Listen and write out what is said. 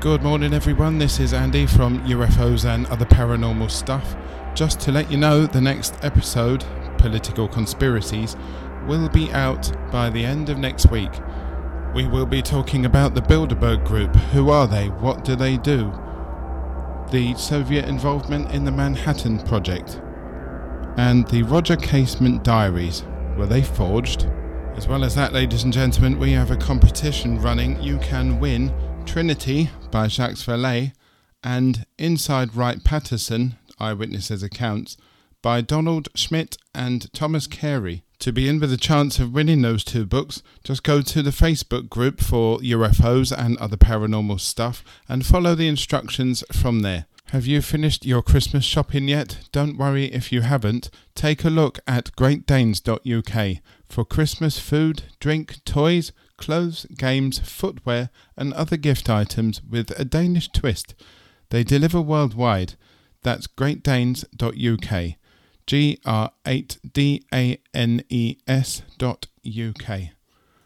Good morning, everyone. This is Andy from UFOs and Other Paranormal Stuff. Just to let you know, the next episode, Political Conspiracies, will be out by the end of next week. We will be talking about the Bilderberg Group. Who are they? What do they do? The Soviet involvement in the Manhattan Project. And the Roger Casement Diaries. Were they forged? As well as that, ladies and gentlemen, we have a competition running. You can win Trinity by Jacques Vallée and Inside Wright Patterson, Eyewitnesses Accounts, by Donald Schmitt and Thomas Carey. To be in with a chance of winning those two books, just go to the Facebook group for UFOs and other paranormal stuff and follow the instructions from there. Have you finished your Christmas shopping yet? Don't worry if you haven't. Take a look at greatdanes.uk for Christmas food, drink, toys, clothes, games, footwear, and other gift items with a Danish twist. They deliver worldwide. That's greatdanes.uk. G R 8 D A N E S dot UK.